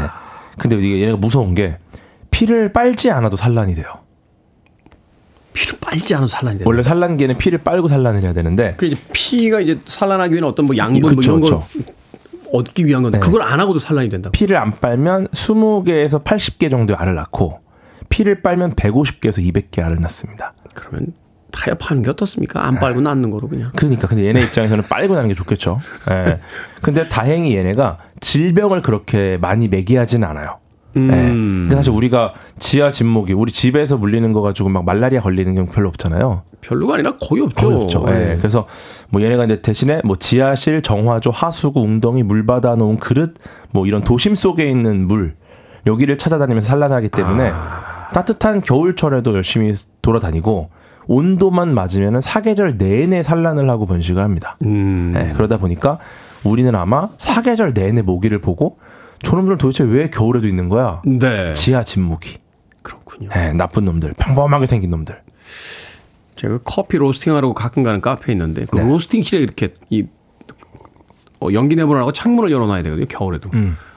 근데 이게 얘네가 무서운 게 피를 빨지 않아도 산란이 돼요. 피를 빨지 않아도 산란이 된다. 원래 산란기에는 피를 빨고 산란을 해야 되는데 그 이제 피가 이제 산란하기 위한 어떤 뭐 양분 뭐 그쵸, 이런 걸 그쵸. 얻기 위한 건데 네. 그걸 안 하고도 산란이 된다고. 피를 안 빨면 20개에서 80개 정도의 알을 낳고 피를 빨면 150개에서 200개 알을 낳습니다. 그러면 타협하는 게 어떻습니까? 안 빨고 낳는 거로 그냥. 그러니까 근데 얘네 입장에서는 빨고 나는 게 좋겠죠. 예. 근데 다행히 얘네가 질병을 그렇게 많이 매기하지는 않아요. 예. 음. 근데 사실 우리가 지하 진모기 우리 집에서 물리는 거 가지고 막 말라리아 걸리는 경우 별로 없잖아요. 별로가 아니라 거의 없죠. 거의 없죠. 예. 예. 그래서 뭐 얘네가 이제 대신에 뭐 지하실, 정화조, 하수구, 웅덩이, 물 받아 놓은 그릇 뭐 이런 도심 속에 있는 물 여기를 찾아다니면서 산란하기 때문에 아. 따뜻한 겨울철에도 열심히 돌아다니고 온도만 맞으면은 사계절 내내 산란을 하고 번식을 합니다. 음. 예, 그러다 보니까 우리는 아마 사계절 내내 모기를 보고 저놈들은 도대체 왜 겨울에도 있는 거야? 네. 지하 진모기. 그렇군요. 예, 나쁜 놈들, 평범하게 생긴 놈들. 제가 커피 로스팅하라고 가끔 가는 카페에 있는데 그 네. 로스팅실에 이렇게 이 어, 연기 내보라고 창문을 열어놔야 되거든요. 겨울에도.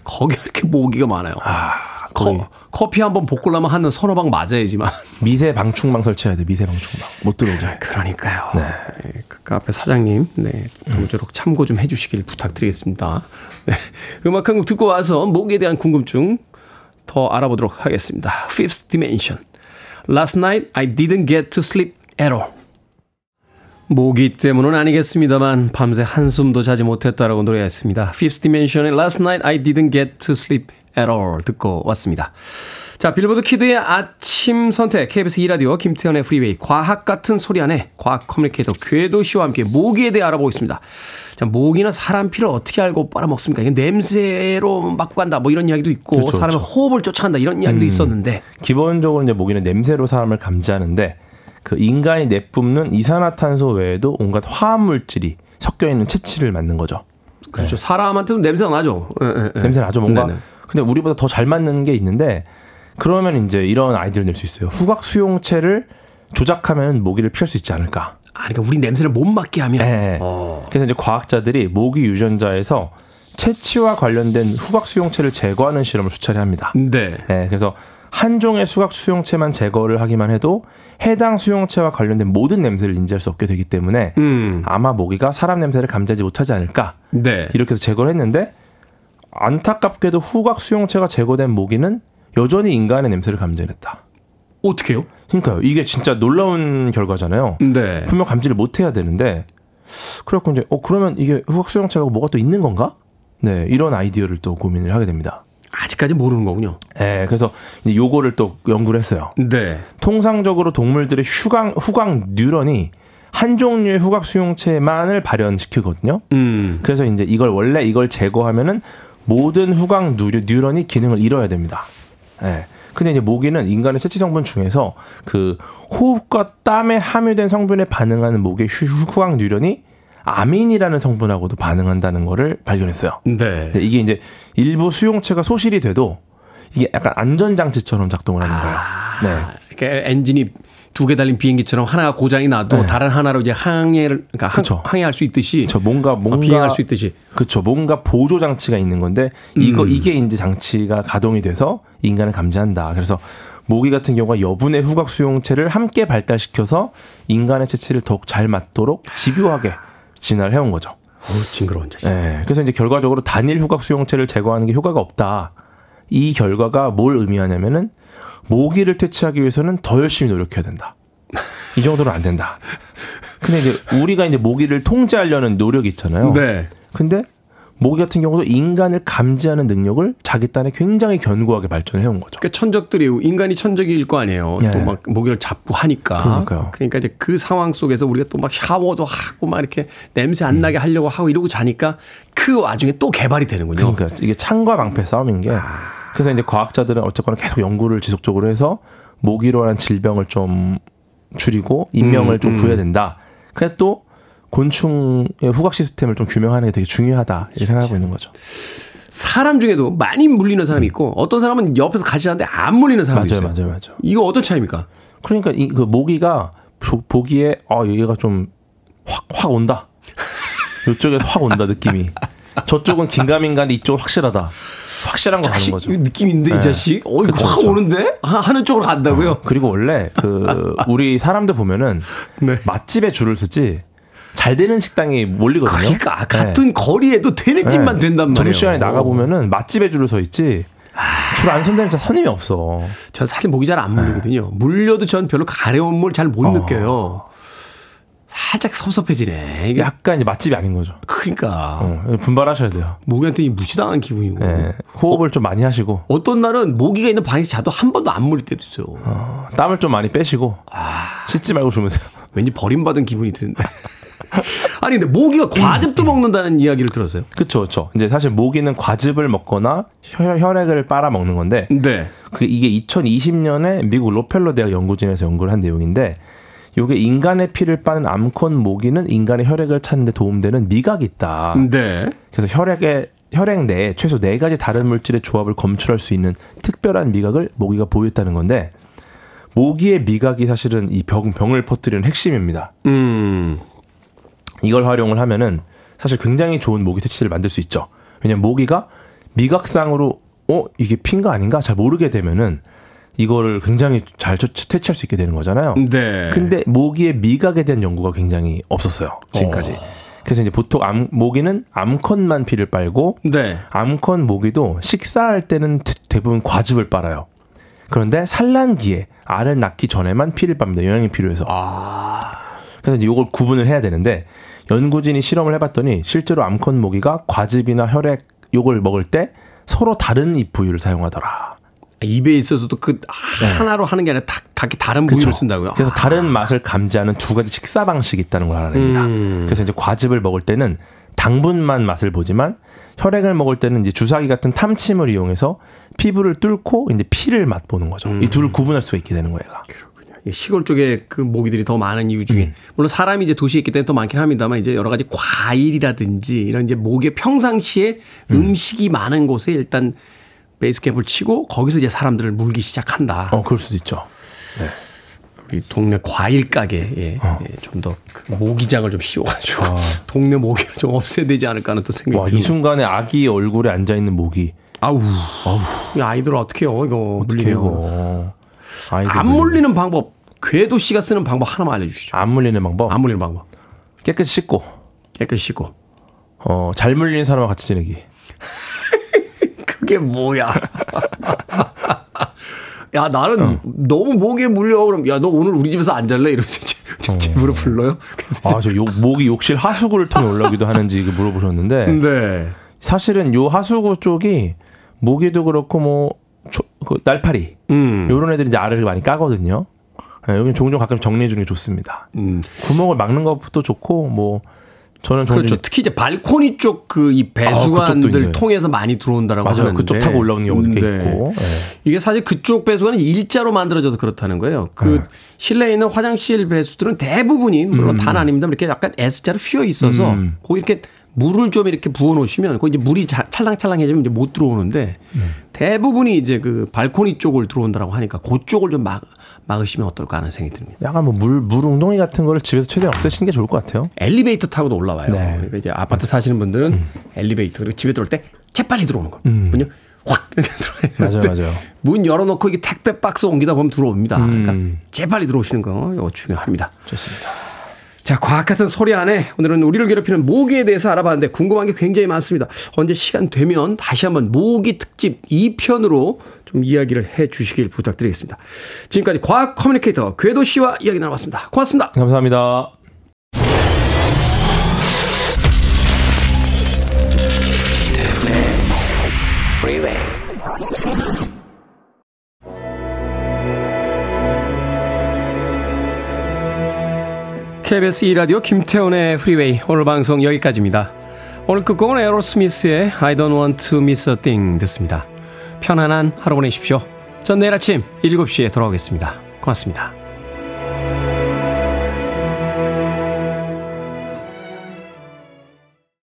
거기 이렇게 모기가 많아요. 음. 아, 거의 커, 커피 한 번 볶으려면 한 서너 방 맞아야지만. [laughs] 미세 방충망 설치해야 돼. 미세 방충망 못 들어오게. 그러니까요. 네. 네, 그 카페 사장님, 네, 아무쪼록 참고 좀 해주시길 부탁드리겠습니다. 네, 음악 한 곡 듣고 와서 모기에 대한 궁금증 더 알아보도록 하겠습니다. Fifth Dimension. Last night I didn't get to sleep at all. 모기 때문은 아니겠습니다만 밤새 한숨도 자지 못했다라고 노래했습니다. Fifth Dimension의 Last Night I Didn't Get to Sleep at All 듣고 왔습니다. 자, 빌보드 키드의 아침 선택 KBS 2라디오 김태훈의 프리웨이 과학 같은 소리 하네 과학 커뮤니케이터 궤도 씨와 함께 모기에 대해 알아보고 있습니다. 자, 모기는 사람 피를 어떻게 알고 빨아먹습니까? 이게 냄새로 막고 간다 뭐 이런 이야기도 있고 그렇죠, 사람의 그렇죠. 호흡을 쫓아간다 이런 이야기도 있었는데 기본적으로 이제 모기는 냄새로 사람을 감지하는데 그 인간이 내뿜는 이산화탄소 외에도 온갖 화합 물질이 섞여 있는 채취를 만든 거죠. 그렇죠. 사람한테도 냄새가 나죠. 예, 예, 예. 냄새 나죠. 뭔가 네네. 근데 우리보다 더 잘 맞는 게 있는데 그러면 이제 이런 아이디어를 낼 수 있어요. 후각 수용체를 조작하면 모기를 피할 수 있지 않을까. 아, 그러니까 우리 냄새를 못 맡게 하면 예. 어. 그래서 이제 과학자들이 모기 유전자에서 채취와 관련된 후각 수용체를 제거하는 실험을 수차례 합니다. 네. 네, 그래서 한 종의 수각 수용체만 제거를 하기만 해도 해당 수용체와 관련된 모든 냄새를 인지할 수 없게 되기 때문에 음. 아마 모기가 사람 냄새를 감지하지 못하지 않을까 네. 이렇게 해서 제거를 했는데 안타깝게도 후각 수용체가 제거된 모기는 여전히 인간의 냄새를 감지했다. 어떻게요? 그러니까요. 이게 진짜 놀라운 결과잖아요. 네. 분명 감지를 못 해야 되는데 그래갖고 이제 어 그러면 이게 후각 수용체가 뭐가 또 있는 건가? 네 이런 아이디어를 또 고민을 하게 됩니다. 아직까지 모르는 거군요. 예, 그래서 요거를 또 연구를 했어요. 네. 통상적으로 동물들의 휴강, 후각 뉴런이 한 종류의 후각 수용체만을 발현시키거든요. 음. 그래서 이제 이걸 원래 이걸 제거하면은 모든 후각 누- 뉴런 이 기능을 잃어야 됩니다. 예. 근데 이제 모기는 인간의 세치 성분 중에서 그 호흡과 땀에 함유된 성분에 반응하는 모기의 휴- 후각 뉴런이 아민이라는 성분하고도 반응한다는 거를 발견했어요. 네. 이게 이제 일부 수용체가 소실이 돼도 이게 약간 안전장치처럼 작동을 하는 거예요. 네. 이렇게 엔진이 두 개 달린 비행기처럼 하나가 고장이 나도 다른 하나로 이제 항해를 그러니까 항. 항해할 수 있듯이 저 뭔가 뭔가 어, 비행할 수 있듯이 그렇죠. 뭔가 보조 장치가 있는 건데 이거 음. 이게 이제 장치가 가동이 돼서 인간을 감지한다. 그래서 모기 같은 경우가 여분의 후각 수용체를 함께 발달시켜서 인간의 채취를 더욱 잘 맞도록 집요하게 진화를 해온 거죠. 어우, 징그러운 자식. 예. 그래서 이제 결과적으로 단일 후각 수용체를 제거하는 게 효과가 없다. 이 결과가 뭘 의미하냐면은 모기를 퇴치하기 위해서는 더 열심히 노력해야 된다. 이 정도는 안 된다. 근데 이제 우리가 이제 모기를 통제하려는 노력이 있잖아요. 네. 근데 모기 같은 경우도 인간을 감지하는 능력을 자기 딴에 굉장히 견고하게 발전을 해온 거죠. 그 천적들이 인간이 천적일 거 아니에요. 예. 또막 모기를 잡고 하니까. 그러니까요. 그러니까 이제 그 상황 속에서 우리가 또 막 샤워도 하고 막 이렇게 냄새 안 나게 하려고 하고 이러고 자니까 그 와중에 또 개발이 되는군요. 그러니까 이게 창과 방패 싸움인 게 그래서 이제 과학자들은 어쨌거나 계속 연구를 지속적으로 해서 모기로 하는 질병을 좀 줄이고 인명을 음, 좀 음. 구해야 된다. 그래 또 곤충의 후각 시스템을 좀 규명하는 게 되게 중요하다 이렇게 생각하고 있는 거죠. 사람 중에도 많이 물리는 사람이 있고 어떤 사람은 옆에서 같이 자는데 안 물리는 사람이 맞아요, 있어요. 맞아요, 맞아요. 이거 어떤 차이입니까? 그러니까 이 그 모기가 조- 보기에 아 얘가 좀 확 확 온다. [laughs] 이쪽에서 확 온다 느낌이. 저쪽은 긴가민가인데 이쪽은 확실하다. 확실한 거 가는 자식, 거죠. 느낌인데 이 네. 자식. 어, 이거 그쵸, 확 그쵸. 오는데? 하- 하는 쪽으로 간다고요? 그리고 원래 그 [laughs] 우리 사람들 보면은 네. 맛집에 줄을 서지 잘 되는 식당이 몰리거든요. 그러니까 같은 거리에도 되는 집만 된단 말이에요. 점심시간에 나가 보면은 맛집에 줄을 서 있지. 줄안 선다면 진짜 손님이 없어. 전 사실 목이 잘 안 물리거든요. 물려도 전 별로 가려운 물 잘 못 느껴요. 살짝 섭섭해지네. 이게 약간 이제 맛집이 아닌 거죠. 그러니까 어, 분발하셔야 돼요. 모기한테 이 무시당한 기분이고. 예, 호흡을 좀 많이 하시고 어떤 날은 모기가 있는 방에서 자도 한 번도 안 물릴 때도 있어요. 땀을 좀 많이 빼시고 씻지 말고 주무세요. 왠지 버림받은 기분이 드는데. [laughs] 아니 근데 모기가 과즙도 먹는다는 이야기를 들었어요. 그렇죠, 그렇죠. 이제 사실 모기는 과즙을 먹거나 혈, 혈액을 빨아 먹는 건데 네. 그 이게 2020년에 미국 로펠러 대학 연구진에서 연구를 한 내용인데 요게 인간의 피를 빠는 암콘 모기는 인간의 혈액을 찾는데 도움되는 미각이 있다. 네. 그래서 혈액에 혈액 내에 최소 네 가지 다른 물질의 조합을 검출할 수 있는 특별한 미각을 모기가 보였다는 건데 모기의 미각이 사실은 이 병, 병을 퍼뜨리는 핵심입니다. 음. 이걸 활용을 하면은 사실 굉장히 좋은 모기 퇴치를 만들 수 있죠. 왜냐면 모기가 미각상으로 어 이게 핀가 아닌가 잘 모르게 되면은 이거를 굉장히 잘 퇴- 퇴치할 수 있게 되는 거잖아요. 네. 근데 모기의 미각에 대한 연구가 굉장히 없었어요 지금까지. 그래서 이제 보통 암, 모기는 암컷만 피를 빨고 네. 암컷 모기도 식사할 때는 대- 대부분 과즙을 빨아요. 그런데 산란기에 알을 낳기 전에만 피를 빱니다. 영양이 필요해서. 그래서 이제 이걸 구분을 해야 되는데 연구진이 실험을 해봤더니 실제로 암컷 모기가 과즙이나 혈액 요걸 먹을 때 서로 다른 입 부위를 사용하더라. 입에 있어서도 그 하나로 하는 게 아니라 다 각기 다른 부위를 그쵸. 쓴다고요? 그래서 다른 맛을 감지하는 두 가지 식사 방식이 있다는 걸 알아냅니다. 음. 그래서 이제 과즙을 먹을 때는 당분만 맛을 보지만 혈액을 먹을 때는 이제 주사기 같은 탐침을 이용해서 피부를 뚫고 이제 피를 맛보는 거죠. 이 둘을 구분할 수가 있게 되는 거예요. 이 시골 쪽에 그 모기들이 더 많은 이유 중에 물론 사람이 이제 도시에 있기 때문에 더 많긴 합니다만 이제 여러 가지 과일이라든지 이런 이제 모기의 평상시에 음. 식이 많은 곳에 일단 베이스 캠프를 치고 거기서 이제 사람들을 물기 시작한다. 어, 그럴 수도 있죠. 우리 동네 과일 가게에 예, 좀더 그 모기장을 좀 씌워가지고 [laughs] 동네 모기를 좀 없애야 되지 않을까 하는 또 생각이 와, 이. 순간에 아기 얼굴에 앉아 있는 모기. 아우, 이 아이들 어떻게 해요 이거 어떻게 물리면. 안 물리는 방법 궤도 씨가 쓰는 방법 하나만 알려주시죠. 안 물리는 방법. 안 물리는 방법. 깨끗이 씻고 깨끗이 씻고. 어, 잘 물리는 사람과 같이 지내기. 그게 뭐야? [laughs] 야 나는 너무 목에 물려 그럼 야 너 오늘 우리 집에서 안 잘래 이러면서 집- 집- [laughs] 집으로 불러요. 아, 저 욕, 모기 욕실 하수구를 통해 [laughs] 올라오기도 하는지 그 물어보셨는데 네. 사실은 요 하수구 쪽이 모기도 그렇고 뭐 조, 그 날파리 음. 요런 애들이 이제 알을 많이 까거든요. 예, 여기 종종 가끔 정리해 주는 게 좋습니다. 구멍을 막는 것도 좋고 뭐 저는 그렇죠. 특히 이제 발코니 쪽 그이 아, 배수관들 이제. 통해서 많이 들어온다라고 맞아요. 하는데 그쪽 타고 올라오는 경우도 꽤 네. 있고. 예. 이게 사실 그쪽 배수관은 일자로 만들어져서 그렇다는 거예요. 그 네. 실내에 있는 화장실 배수들은 대부분이 물론 다는 아닙니다. 이렇게 약간 S자로 휘어 있어서 음. 거기 이렇게 물을 좀 이렇게 부어 놓으시면 거기 이제 물이 자- 찰랑찰랑해지면 이제 못 들어오는데 음. 대부분이 이제 그 발코니 쪽을 들어온다라고 하니까 그쪽을 좀 막, 막으시면 어떨까 하는 생각이 듭니다. 약간 뭐 물 물 웅덩이 같은 거를 집에서 최대한 없애시는 게 좋을 것 같아요. 엘리베이터 타고도 올라와요. 네. 그러니까 이제 아파트 사시는 분들은 엘리베이터 그리고 집에 들어올 때 재빨리 들어오는 거. 문요 확 이렇게 들어와요. 맞아요, 맞아요. 문 열어놓고 이게 택배 박스 옮기다 보면 들어옵니다. 그러니까 재빨리 들어오시는 거 이거 중요합니다. 좋습니다. 자, 과학 같은 소리 안에 오늘은 우리를 괴롭히는 모기에 대해서 알아봤는데 궁금한 게 굉장히 많습니다. 언제 시간 되면 다시 한번 모기 특집 2편으로 좀 이야기를 해 주시길 부탁드리겠습니다. 지금까지 과학 커뮤니케이터 궤도 씨와 이야기 나눠봤습니다. 고맙습니다. 감사합니다. KBS 2라디오 김태훈의 프리웨이 오늘 방송 여기까지입니다. 오늘 끝곡은 에어로스미스의 I don't want to miss a thing 듣습니다. 편안한 하루 보내십시오. 전 내일 아침 7시에 돌아오겠습니다. 고맙습니다.